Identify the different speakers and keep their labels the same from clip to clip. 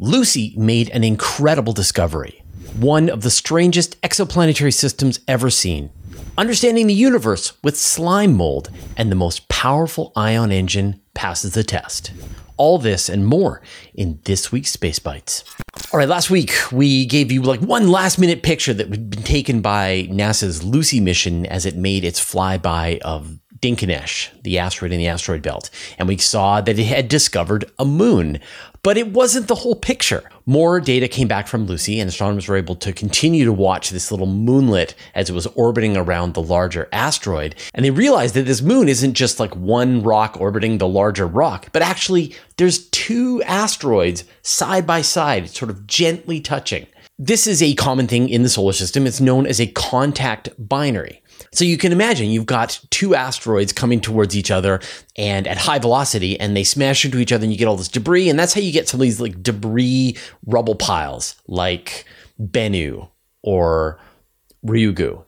Speaker 1: Lucy made an incredible discovery, one of the strangest exoplanetary systems ever seen. Understanding the universe with slime mold and the most powerful ion engine passes the test. All this and more in this week's Space Bites. All right, last week we gave you like one last minute picture that had been taken by NASA's Lucy mission as it made its flyby of Dinkinesh, the asteroid in the asteroid belt, and we saw that it had discovered a moon. But it wasn't the whole picture. More data came back from Lucy, and astronomers were able to continue to watch this little moonlet as it was orbiting around the larger asteroid. And they realized that this moon isn't just like one rock orbiting the larger rock, but actually there's two asteroids side by side, sort of gently touching. This is a common thing in the solar system. It's known as a contact binary. So you can imagine you've got two asteroids coming towards each other and at high velocity and they smash into each other and you get all this debris and that's how you get some of these like debris rubble piles like Bennu or Ryugu.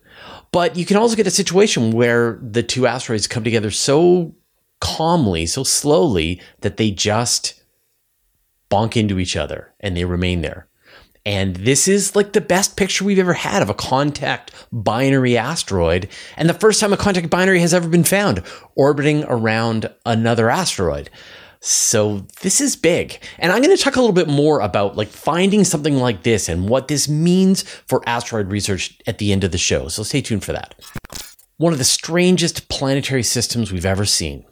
Speaker 1: But you can also get a situation where the two asteroids come together so calmly, so slowly that they just bonk into each other and they remain there. And this is like the best picture we've ever had of a contact binary asteroid. And the first time a contact binary has ever been found orbiting around another asteroid. So this is big. And I'm going to talk a little bit more about like finding something like this and what this means for asteroid research at the end of the show. So stay tuned for that. One of the strangest planetary systems we've ever seen.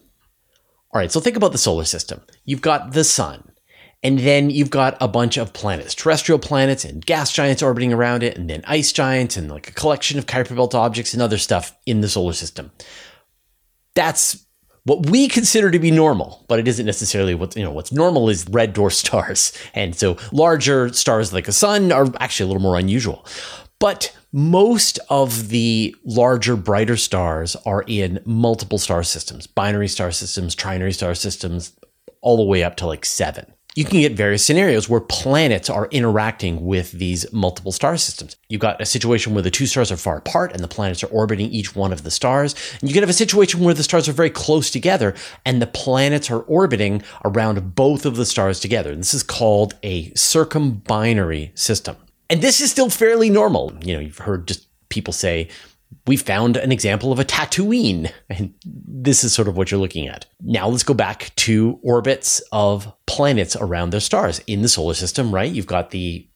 Speaker 1: All right, so think about the solar system. You've got the sun. And then you've got a bunch of planets, terrestrial planets and gas giants orbiting around it, and then ice giants and like a collection of Kuiper Belt objects and other stuff in the solar system. That's what we consider to be normal, but it isn't necessarily what you know. What's normal is red dwarf stars, and so larger stars like the sun are actually a little more unusual. But most of the larger, brighter stars are in multiple star systems, binary star systems, trinary star systems, all the way up to like seven you can get various scenarios where planets are interacting with these multiple star systems. You've got a situation where the two stars are far apart and the planets are orbiting each one of the stars. And you can have a situation where the stars are very close together and the planets are orbiting around both of the stars together. And this is called a circumbinary system. And this is still fairly normal. You know, you've heard just people say, we found an example of a Tatooine. And this is sort of what you're looking at. Now let's go back to orbits of planets around their stars in the solar system, right? You've got the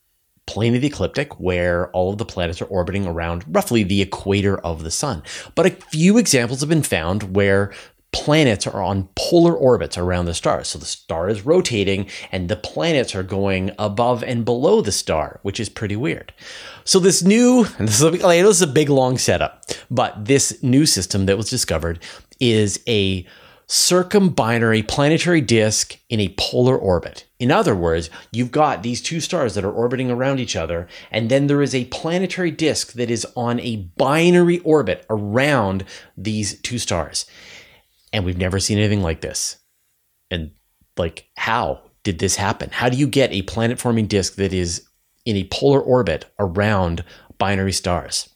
Speaker 1: plane of the ecliptic where all of the planets are orbiting around roughly the equator of the sun. But a few examples have been found where planets are on polar orbits around the star. So the star is rotating and the planets are going above and below the star, which is pretty weird. So this new, this is, a, this is a big long setup, but this new system that was discovered is a circumbinary planetary disk in a polar orbit. In other words, you've got these two stars that are orbiting around each other, and then there is a planetary disk that is on a binary orbit around these two stars and we've never seen anything like this. And like, how did this happen? How do you get a planet forming disk that is in a polar orbit around binary stars?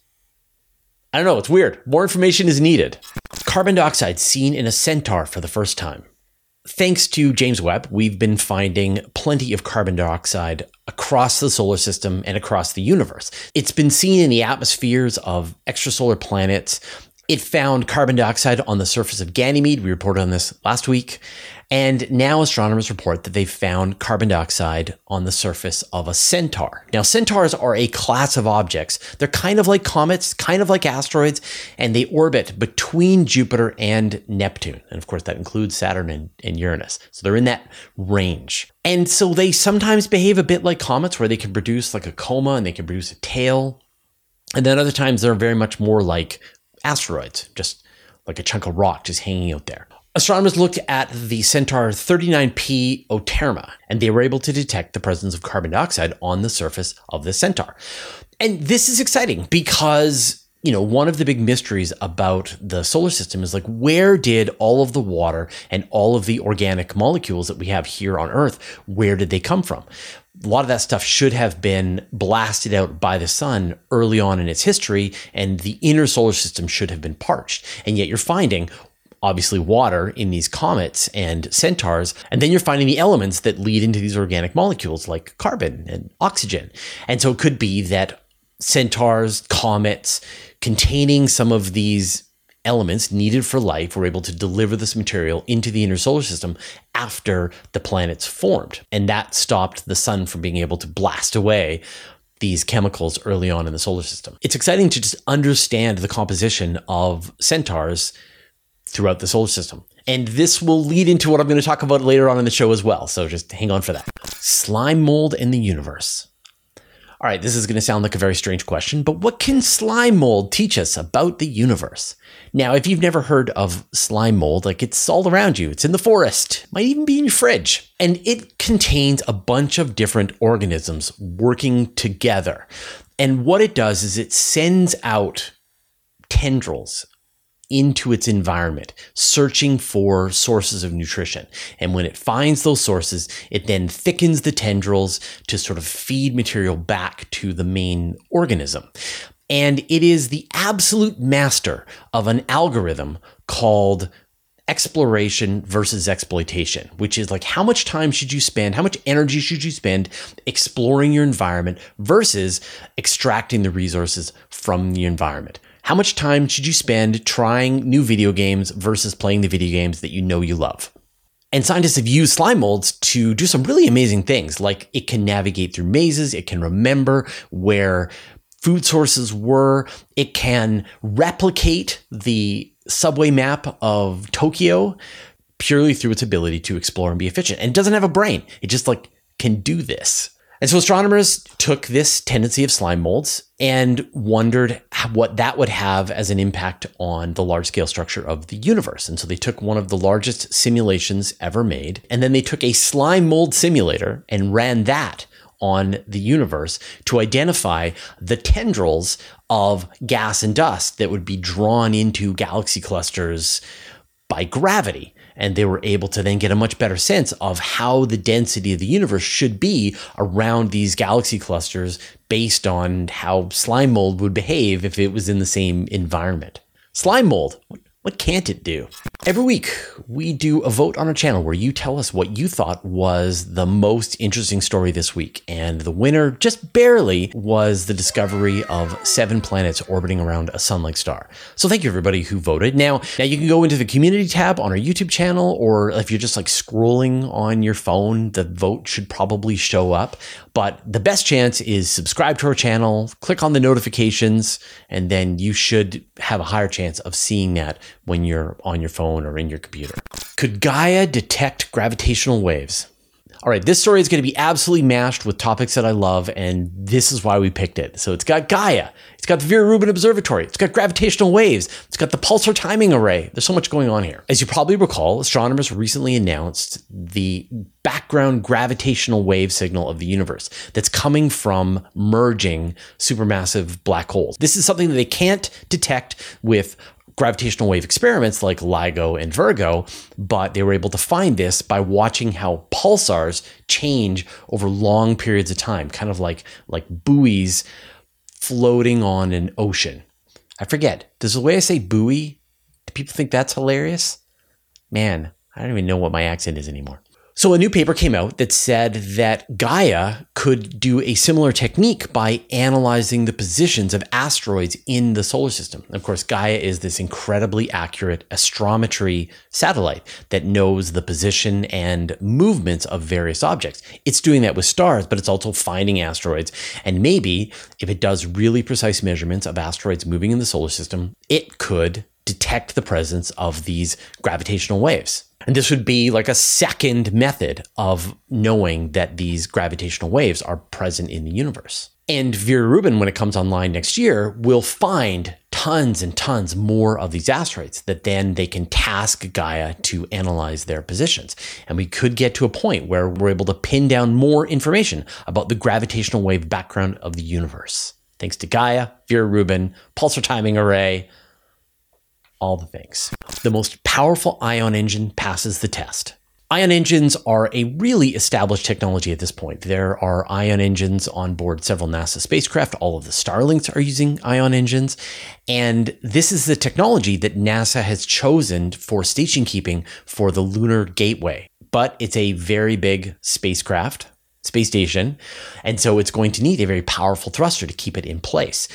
Speaker 1: I don't know, it's weird. More information is needed. Carbon dioxide seen in a centaur for the first time. Thanks to James Webb, we've been finding plenty of carbon dioxide across the solar system and across the universe. It's been seen in the atmospheres of extrasolar planets, it found carbon dioxide on the surface of Ganymede. We reported on this last week. And now astronomers report that they found carbon dioxide on the surface of a centaur. Now, centaurs are a class of objects. They're kind of like comets, kind of like asteroids, and they orbit between Jupiter and Neptune. And of course, that includes Saturn and, and Uranus. So they're in that range. And so they sometimes behave a bit like comets, where they can produce like a coma and they can produce a tail. And then other times they're very much more like asteroids, just like a chunk of rock just hanging out there. Astronomers looked at the Centaur 39P Oterma, and they were able to detect the presence of carbon dioxide on the surface of the Centaur. And this is exciting because you know, one of the big mysteries about the solar system is like, where did all of the water and all of the organic molecules that we have here on Earth, where did they come from? A lot of that stuff should have been blasted out by the sun early on in its history, and the inner solar system should have been parched. And yet you're finding obviously water in these comets and centaurs. And then you're finding the elements that lead into these organic molecules like carbon and oxygen. And so it could be that centaurs, comets containing some of these elements needed for life were able to deliver this material into the inner solar system after the planets formed. And that stopped the sun from being able to blast away these chemicals early on in the solar system. It's exciting to just understand the composition of centaurs throughout the solar system. And this will lead into what I'm going to talk about later on in the show as well. So just hang on for that. Slime mold in the universe. All right, this is going to sound like a very strange question, but what can slime mold teach us about the universe? Now, if you've never heard of slime mold, like it's all around you, it's in the forest, might even be in your fridge, and it contains a bunch of different organisms working together. And what it does is it sends out tendrils into its environment, searching for sources of nutrition. And when it finds those sources, it then thickens the tendrils to sort of feed material back to the main organism. And it is the absolute master of an algorithm called exploration versus exploitation, which is like how much time should you spend, how much energy should you spend exploring your environment versus extracting the resources from the environment. How much time should you spend trying new video games versus playing the video games that you know you love? And scientists have used slime molds to do some really amazing things, like it can navigate through mazes, it can remember where food sources were, it can replicate the subway map of Tokyo purely through its ability to explore and be efficient. And it doesn't have a brain. It just like can do this. And so astronomers took this tendency of slime molds and wondered what that would have as an impact on the large scale structure of the universe. And so they took one of the largest simulations ever made, and then they took a slime mold simulator and ran that on the universe to identify the tendrils of gas and dust that would be drawn into galaxy clusters by gravity and they were able to then get a much better sense of how the density of the universe should be around these galaxy clusters based on how slime mold would behave if it was in the same environment. Slime mold, what can't it do? Every week, we do a vote on our channel where you tell us what you thought was the most interesting story this week. And the winner, just barely, was the discovery of seven planets orbiting around a sun like star. So thank you, everybody who voted. Now, now you can go into the community tab on our YouTube channel, or if you're just like scrolling on your phone, the vote should probably show up. But the best chance is subscribe to our channel, click on the notifications, and then you should have a higher chance of seeing that when you're on your phone or in your computer. Could Gaia detect gravitational waves? All right, this story is going to be absolutely mashed with topics that I love, and this is why we picked it. So it's got Gaia, it's got the Vera Rubin Observatory, it's got gravitational waves, it's got the pulsar timing array. There's so much going on here. As you probably recall, astronomers recently announced the background gravitational wave signal of the universe that's coming from merging supermassive black holes. This is something that they can't detect with gravitational wave experiments like LIGO and Virgo, but they were able to find this by watching how pulsars change over long periods of time, kind of like like buoys floating on an ocean. I forget. Does the way I say buoy, do people think that's hilarious? Man, I don't even know what my accent is anymore. So, a new paper came out that said that Gaia could do a similar technique by analyzing the positions of asteroids in the solar system. Of course, Gaia is this incredibly accurate astrometry satellite that knows the position and movements of various objects. It's doing that with stars, but it's also finding asteroids. And maybe if it does really precise measurements of asteroids moving in the solar system, it could detect the presence of these gravitational waves. And this would be like a second method of knowing that these gravitational waves are present in the universe. And Vera Rubin, when it comes online next year, will find tons and tons more of these asteroids that then they can task Gaia to analyze their positions. And we could get to a point where we're able to pin down more information about the gravitational wave background of the universe. Thanks to Gaia, Vera Rubin, pulsar timing array, all the things. The most powerful ion engine passes the test. Ion engines are a really established technology at this point. There are ion engines on board several NASA spacecraft. All of the Starlinks are using ion engines. And this is the technology that NASA has chosen for station keeping for the Lunar Gateway. But it's a very big spacecraft, space station. And so it's going to need a very powerful thruster to keep it in place.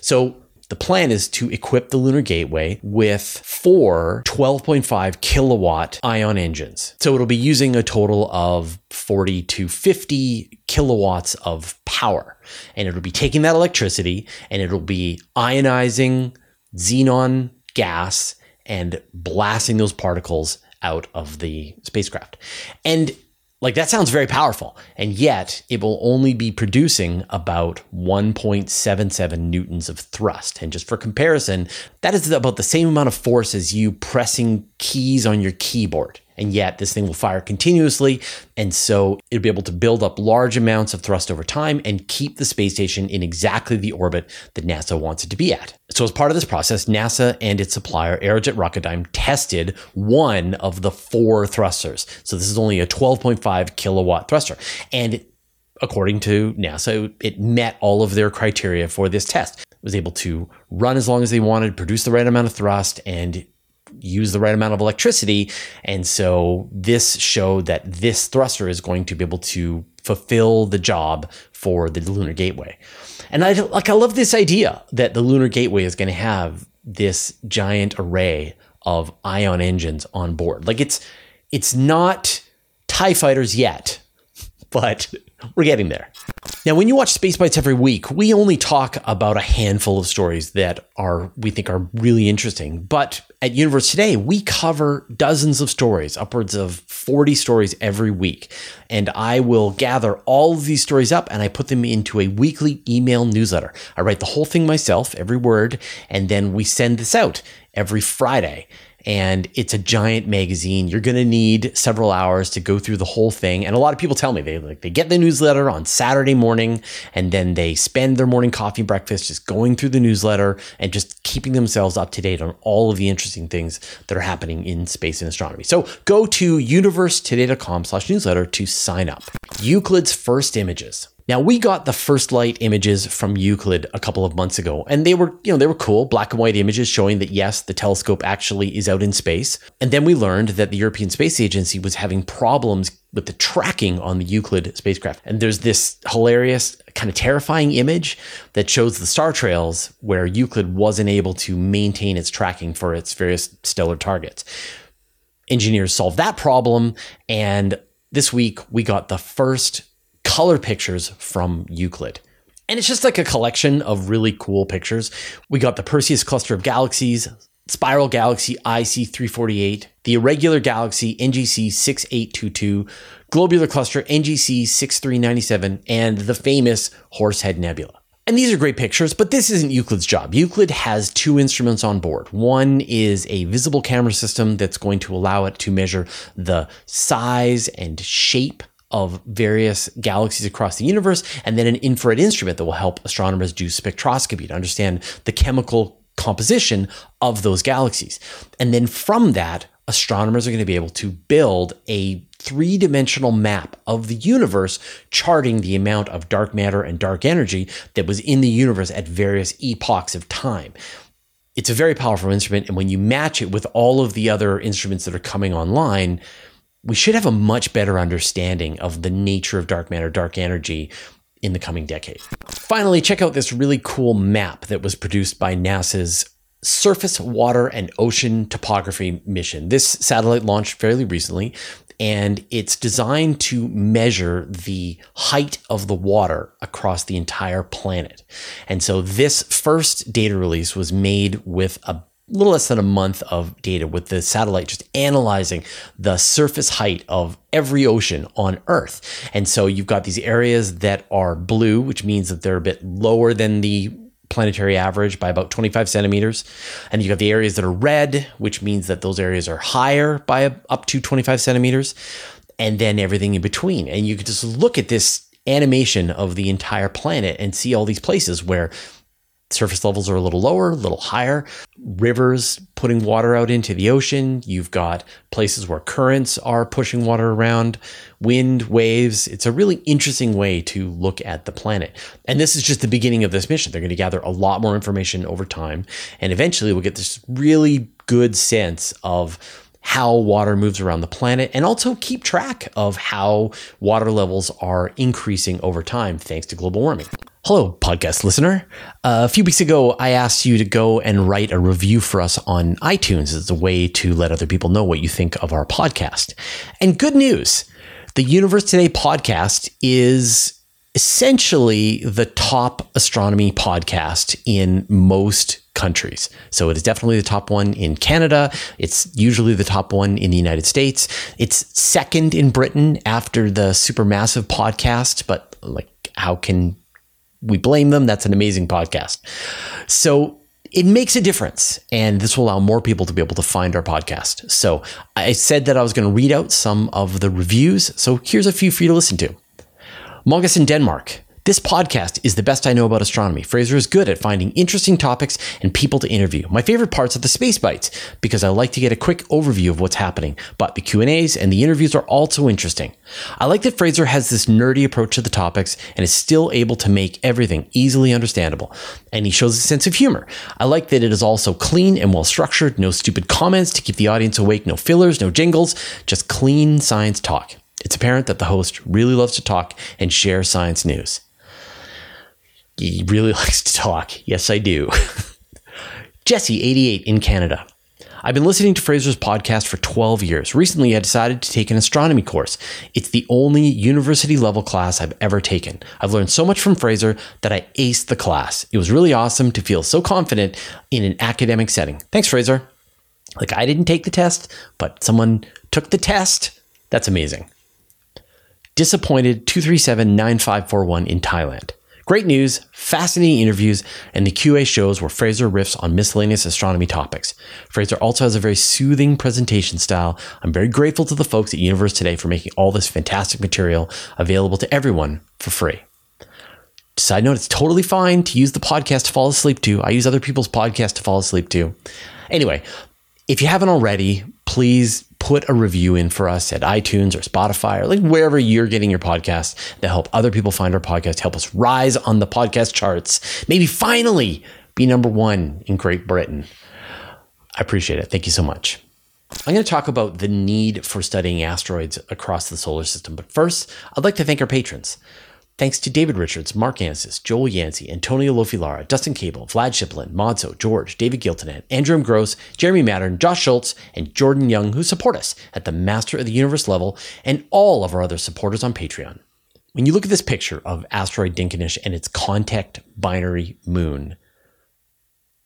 Speaker 1: So the plan is to equip the Lunar Gateway with four 12.5 kilowatt ion engines. So it'll be using a total of 40 to 50 kilowatts of power. And it'll be taking that electricity and it'll be ionizing xenon gas and blasting those particles out of the spacecraft. And like that sounds very powerful, and yet it will only be producing about 1.77 newtons of thrust. And just for comparison, that is about the same amount of force as you pressing keys on your keyboard and yet this thing will fire continuously. And so it'll be able to build up large amounts of thrust over time and keep the space station in exactly the orbit that NASA wants it to be at. So, as part of this process, NASA and its supplier, Aerojet Rocketdyne, tested one of the four thrusters. So, this is only a 12.5 kilowatt thruster. And according to NASA, it met all of their criteria for this test. It was able to run as long as they wanted, produce the right amount of thrust, and use the right amount of electricity. And so this showed that this thruster is going to be able to fulfill the job for the Lunar Gateway. And I like I love this idea that the Lunar Gateway is going to have this giant array of ion engines on board. Like it's it's not TIE fighters yet, but we're getting there. Now, when you watch Space Bites every week, we only talk about a handful of stories that are we think are really interesting. But at Universe Today, we cover dozens of stories, upwards of 40 stories every week. And I will gather all of these stories up and I put them into a weekly email newsletter. I write the whole thing myself, every word, and then we send this out every Friday and it's a giant magazine. You're going to need several hours to go through the whole thing. And a lot of people tell me they like they get the newsletter on Saturday morning and then they spend their morning coffee breakfast just going through the newsletter and just keeping themselves up to date on all of the interesting things that are happening in space and astronomy. So go to universetoday.com/newsletter to sign up. Euclid's first images. Now we got the first light images from Euclid a couple of months ago, and they were, you know, they were cool, black and white images showing that yes, the telescope actually is out in space. And then we learned that the European Space Agency was having problems with the tracking on the Euclid spacecraft. And there's this hilarious, kind of terrifying image that shows the star trails where Euclid wasn't able to maintain its tracking for its various stellar targets. Engineers solved that problem, and this week we got the first color pictures from Euclid. And it's just like a collection of really cool pictures. We got the Perseus cluster of galaxies, spiral galaxy IC 348, the irregular galaxy NGC 6822, globular cluster NGC 6397, and the famous Horsehead Nebula. And these are great pictures, but this isn't Euclid's job. Euclid has two instruments on board. One is a visible camera system that's going to allow it to measure the size and shape of various galaxies across the universe, and then an infrared instrument that will help astronomers do spectroscopy to understand the chemical composition of those galaxies. And then from that, astronomers are going to be able to build a three dimensional map of the universe, charting the amount of dark matter and dark energy that was in the universe at various epochs of time. It's a very powerful instrument. And when you match it with all of the other instruments that are coming online, we should have a much better understanding of the nature of dark matter, dark energy in the coming decade. Finally, check out this really cool map that was produced by NASA's Surface Water and Ocean Topography mission. This satellite launched fairly recently, and it's designed to measure the height of the water across the entire planet. And so, this first data release was made with a little less than a month of data with the satellite just analyzing the surface height of every ocean on Earth. And so you've got these areas that are blue, which means that they're a bit lower than the planetary average by about 25 centimeters. And you've got the areas that are red, which means that those areas are higher by up to 25 centimeters. And then everything in between. And you can just look at this animation of the entire planet and see all these places where surface levels are a little lower, a little higher. Rivers putting water out into the ocean. You've got places where currents are pushing water around, wind, waves. It's a really interesting way to look at the planet. And this is just the beginning of this mission. They're going to gather a lot more information over time. And eventually we'll get this really good sense of how water moves around the planet and also keep track of how water levels are increasing over time thanks to global warming. Hello, podcast listener. Uh, a few weeks ago, I asked you to go and write a review for us on iTunes as a way to let other people know what you think of our podcast. And good news the Universe Today podcast is essentially the top astronomy podcast in most countries. So it is definitely the top one in Canada. It's usually the top one in the United States. It's second in Britain after the Supermassive podcast, but like, how can we blame them? That's an amazing podcast. So it makes a difference, and this will allow more people to be able to find our podcast. So I said that I was going to read out some of the reviews. So here's a few for you to listen to. Mogus in Denmark. This podcast is the best I know about astronomy. Fraser is good at finding interesting topics and people to interview. My favorite parts are the space bites because I like to get a quick overview of what's happening, but the Q&As and the interviews are also interesting. I like that Fraser has this nerdy approach to the topics and is still able to make everything easily understandable, and he shows a sense of humor. I like that it is also clean and well structured, no stupid comments to keep the audience awake, no fillers, no jingles, just clean science talk. It's apparent that the host really loves to talk and share science news. He really likes to talk. Yes, I do. Jesse88 in Canada. I've been listening to Fraser's podcast for 12 years. Recently, I decided to take an astronomy course. It's the only university level class I've ever taken. I've learned so much from Fraser that I aced the class. It was really awesome to feel so confident in an academic setting. Thanks, Fraser. Like, I didn't take the test, but someone took the test. That's amazing. Disappointed 237 9541 in Thailand. Great news, fascinating interviews, and the QA shows where Fraser riffs on miscellaneous astronomy topics. Fraser also has a very soothing presentation style. I'm very grateful to the folks at Universe Today for making all this fantastic material available to everyone for free. Side note, it's totally fine to use the podcast to fall asleep to. I use other people's podcasts to fall asleep to. Anyway, if you haven't already, please put a review in for us at iTunes or Spotify or like wherever you're getting your podcast that help other people find our podcast, help us rise on the podcast charts, maybe finally be number one in Great Britain. I appreciate it. Thank you so much. I'm going to talk about the need for studying asteroids across the solar system. But first, I'd like to thank our patrons. Thanks to David Richards, Mark Ansis, Joel Yancey, Antonio Lofilara, Dustin Cable, Vlad Shiplin, Modso, George, David Giltonet, Andrew. Gross, Jeremy Mattern, Josh Schultz, and Jordan Young, who support us at the Master of the Universe level, and all of our other supporters on Patreon. When you look at this picture of asteroid Dinkinesh and its contact binary moon,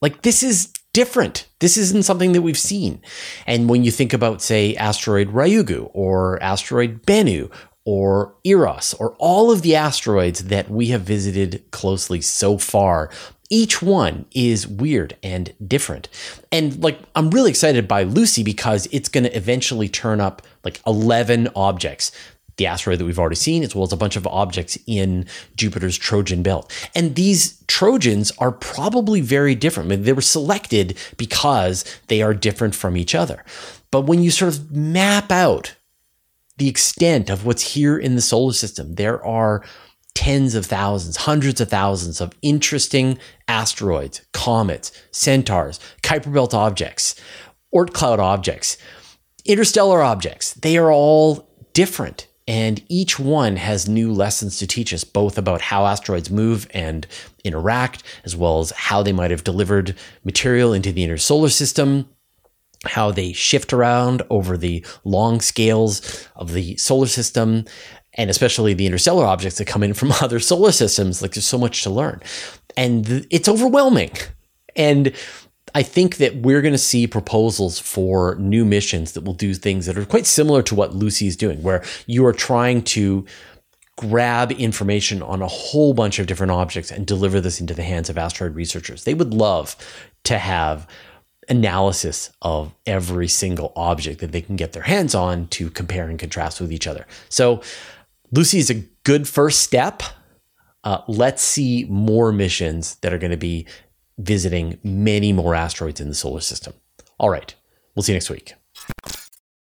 Speaker 1: like this is different. This isn't something that we've seen. And when you think about, say, asteroid Ryugu or asteroid Bennu or Eros or all of the asteroids that we have visited closely so far. Each one is weird and different. And like, I'm really excited by Lucy because it's going to eventually turn up like 11 objects. The asteroid that we've already seen, as well as a bunch of objects in Jupiter's Trojan belt. And these Trojans are probably very different. I mean, they were selected because they are different from each other. But when you sort of map out the extent of what's here in the solar system. There are tens of thousands, hundreds of thousands of interesting asteroids, comets, centaurs, Kuiper Belt objects, Oort cloud objects, interstellar objects. They are all different. And each one has new lessons to teach us, both about how asteroids move and interact, as well as how they might have delivered material into the inner solar system, how they shift around over the long scales of the solar system and especially the interstellar objects that come in from other solar systems. Like there's so much to learn. And th- it's overwhelming. And I think that we're going to see proposals for new missions that will do things that are quite similar to what Lucy is doing, where you are trying to grab information on a whole bunch of different objects and deliver this into the hands of asteroid researchers. They would love to have analysis of every single object that they can get their hands on to compare and contrast with each other. So, Lucy is a good first step. Uh, let's see more missions that are going to be visiting many more asteroids in the solar system. All right, we'll see you next week.